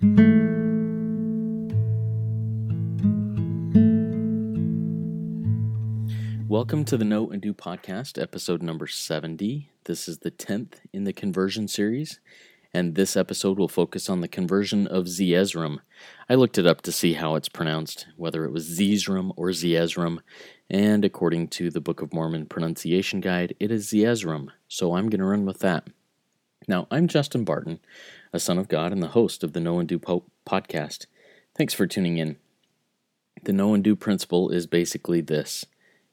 Welcome to the Know and Do podcast, episode number 70. This is the 10th in the conversion series, and this episode will focus on the conversion of Zeezrom. I looked it up to see how it's pronounced, whether it was Zeezrom or Zeezrom, and according to the Book of Mormon pronunciation guide, it is Zeezrom, so I'm going to run with that. Now, I'm Justin Barton, a son of God and the host of the Know and Do po- podcast. Thanks for tuning in. The Know and Do principle is basically this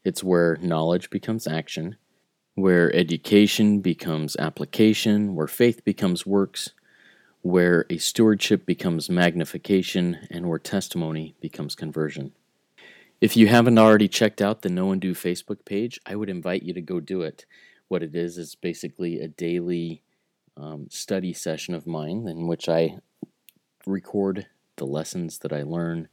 it's where knowledge becomes action, where education becomes application, where faith becomes works, where a stewardship becomes magnification, and where testimony becomes conversion. If you haven't already checked out the Know and Do Facebook page, I would invite you to go do it. What it is is basically a daily um, study session of mine in which I record the lessons that I learn,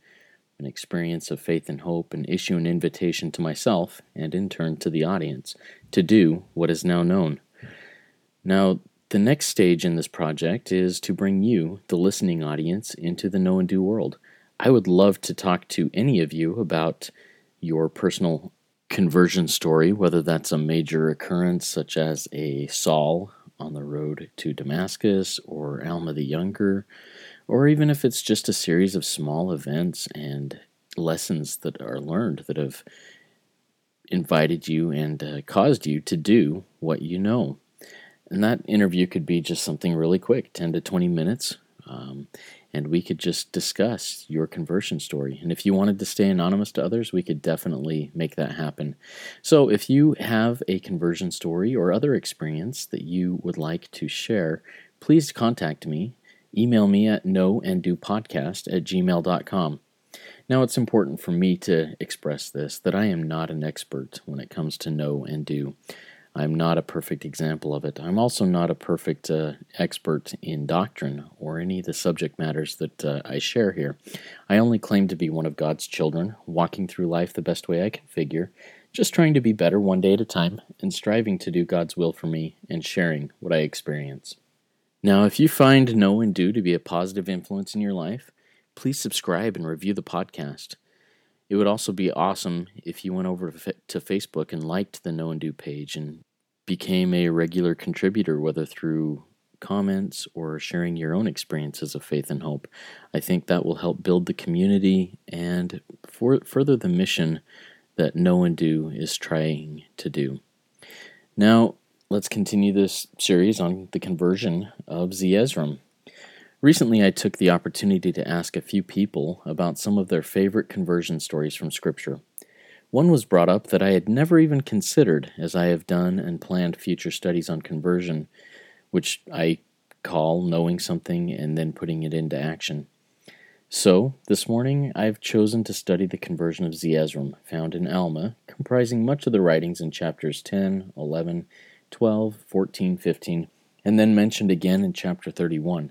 an experience of faith and hope, and issue an invitation to myself and in turn to the audience to do what is now known. Now, the next stage in this project is to bring you, the listening audience, into the know and do world. I would love to talk to any of you about your personal conversion story, whether that's a major occurrence such as a Saul on the road to Damascus or Alma the Younger, or even if it's just a series of small events and lessons that are learned that have invited you and uh, caused you to do what you know. And that interview could be just something really quick 10 to 20 minutes. Um, and we could just discuss your conversion story. And if you wanted to stay anonymous to others, we could definitely make that happen. So if you have a conversion story or other experience that you would like to share, please contact me. Email me at knowandopodcast at gmail.com. Now, it's important for me to express this that I am not an expert when it comes to know and do. I'm not a perfect example of it. I'm also not a perfect uh, expert in doctrine or any of the subject matters that uh, I share here. I only claim to be one of God's children, walking through life the best way I can figure, just trying to be better one day at a time, and striving to do God's will for me and sharing what I experience. Now, if you find Know and Do to be a positive influence in your life, please subscribe and review the podcast. It would also be awesome if you went over to Facebook and liked the Know and Do page and became a regular contributor, whether through comments or sharing your own experiences of faith and hope. I think that will help build the community and for, further the mission that Know and Do is trying to do. Now, let's continue this series on the conversion of Zeezrom. Recently, I took the opportunity to ask a few people about some of their favorite conversion stories from Scripture. One was brought up that I had never even considered as I have done and planned future studies on conversion, which I call knowing something and then putting it into action. So, this morning I've chosen to study the conversion of Zeezrom, found in Alma, comprising much of the writings in chapters 10, 11, 12, 14, 15, and then mentioned again in chapter 31.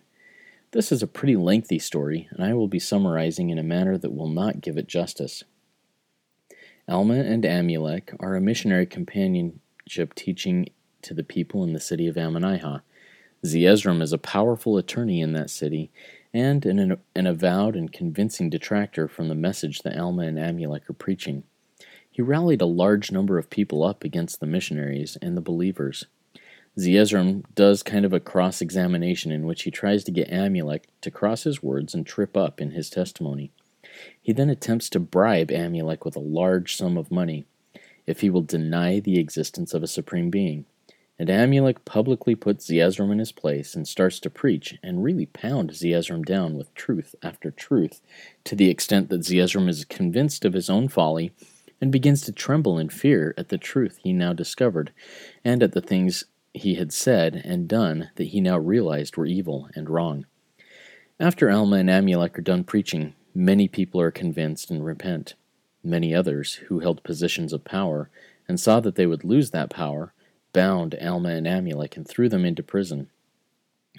This is a pretty lengthy story, and I will be summarizing in a manner that will not give it justice. Alma and Amulek are a missionary companionship teaching to the people in the city of Ammonihah. Zeezrom is a powerful attorney in that city and an, an avowed and convincing detractor from the message that Alma and Amulek are preaching. He rallied a large number of people up against the missionaries and the believers. Zeezrom does kind of a cross examination in which he tries to get Amulek to cross his words and trip up in his testimony. He then attempts to bribe Amulek with a large sum of money if he will deny the existence of a supreme being. And Amulek publicly puts Zeezrom in his place and starts to preach and really pound Zeezrom down with truth after truth, to the extent that Zeezrom is convinced of his own folly and begins to tremble in fear at the truth he now discovered and at the things he had said and done that he now realized were evil and wrong. After Alma and Amulek are done preaching, many people are convinced and repent. Many others, who held positions of power and saw that they would lose that power, bound Alma and Amulek and threw them into prison.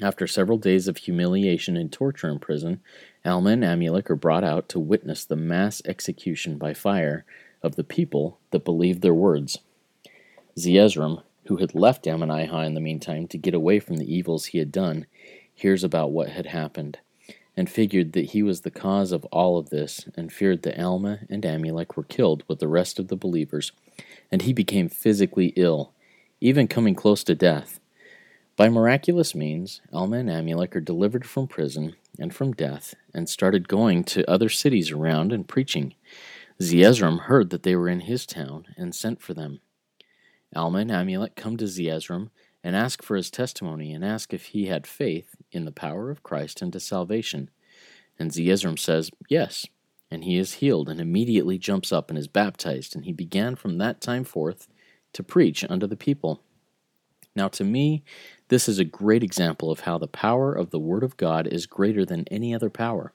After several days of humiliation and torture in prison, Alma and Amulek are brought out to witness the mass execution by fire of the people that believed their words. Zeezrom, who had left Ammonihah in the meantime to get away from the evils he had done, hears about what had happened. and figured that he was the cause of all of this, and feared that Alma and Amulek were killed with the rest of the believers, and he became physically ill, even coming close to death. By miraculous means, Alma and Amulek are delivered from prison and from death, and started going to other cities around and preaching. Zeezrom heard that they were in his town, and sent for them. Alma and Amulek come to Zeezrom and ask for his testimony, and ask if he had faith in the power of Christ unto salvation. And Zeezrom says, Yes. And he is healed, and immediately jumps up and is baptized. And he began from that time forth to preach unto the people. Now, to me, this is a great example of how the power of the Word of God is greater than any other power.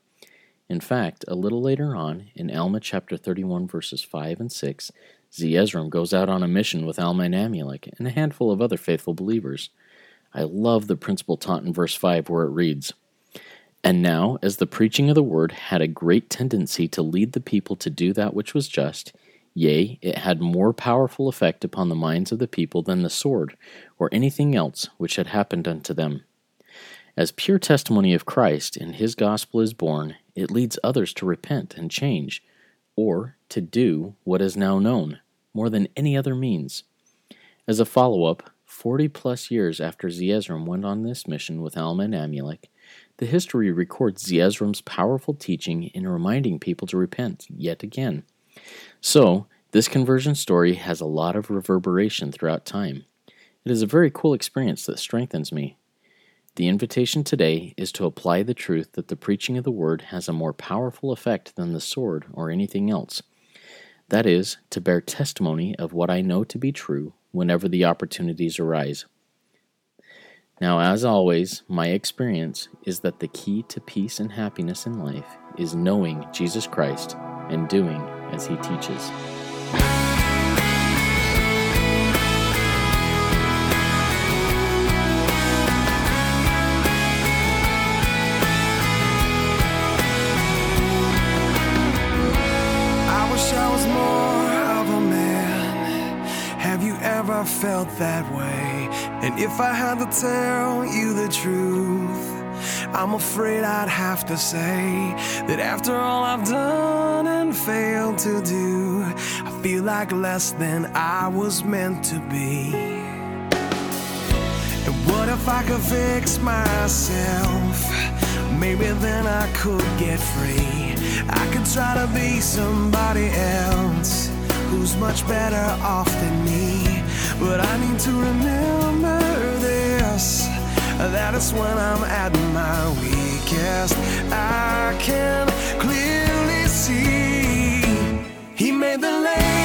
In fact, a little later on, in Alma chapter 31, verses 5 and 6, Zeezrom goes out on a mission with Alma and Amulek and a handful of other faithful believers. I love the principle taught in verse 5 where it reads, And now, as the preaching of the word had a great tendency to lead the people to do that which was just, yea, it had more powerful effect upon the minds of the people than the sword, or anything else which had happened unto them. As pure testimony of Christ and his gospel is borne, it leads others to repent and change, or to do what is now known, more than any other means. As a follow up, 40 plus years after Zeezrom went on this mission with Alma and Amulek, the history records Zeezrom's powerful teaching in reminding people to repent yet again. So, this conversion story has a lot of reverberation throughout time. It is a very cool experience that strengthens me. The invitation today is to apply the truth that the preaching of the word has a more powerful effect than the sword or anything else. That is, to bear testimony of what I know to be true whenever the opportunities arise. Now, as always, my experience is that the key to peace and happiness in life is knowing Jesus Christ and doing as he teaches. Felt that way. And if I had to tell you the truth, I'm afraid I'd have to say that after all I've done and failed to do, I feel like less than I was meant to be. And what if I could fix myself? Maybe then I could get free. I could try to be somebody else who's much better off than me. But I need to remember this that it's when I'm at my weakest. I can clearly see He made the lame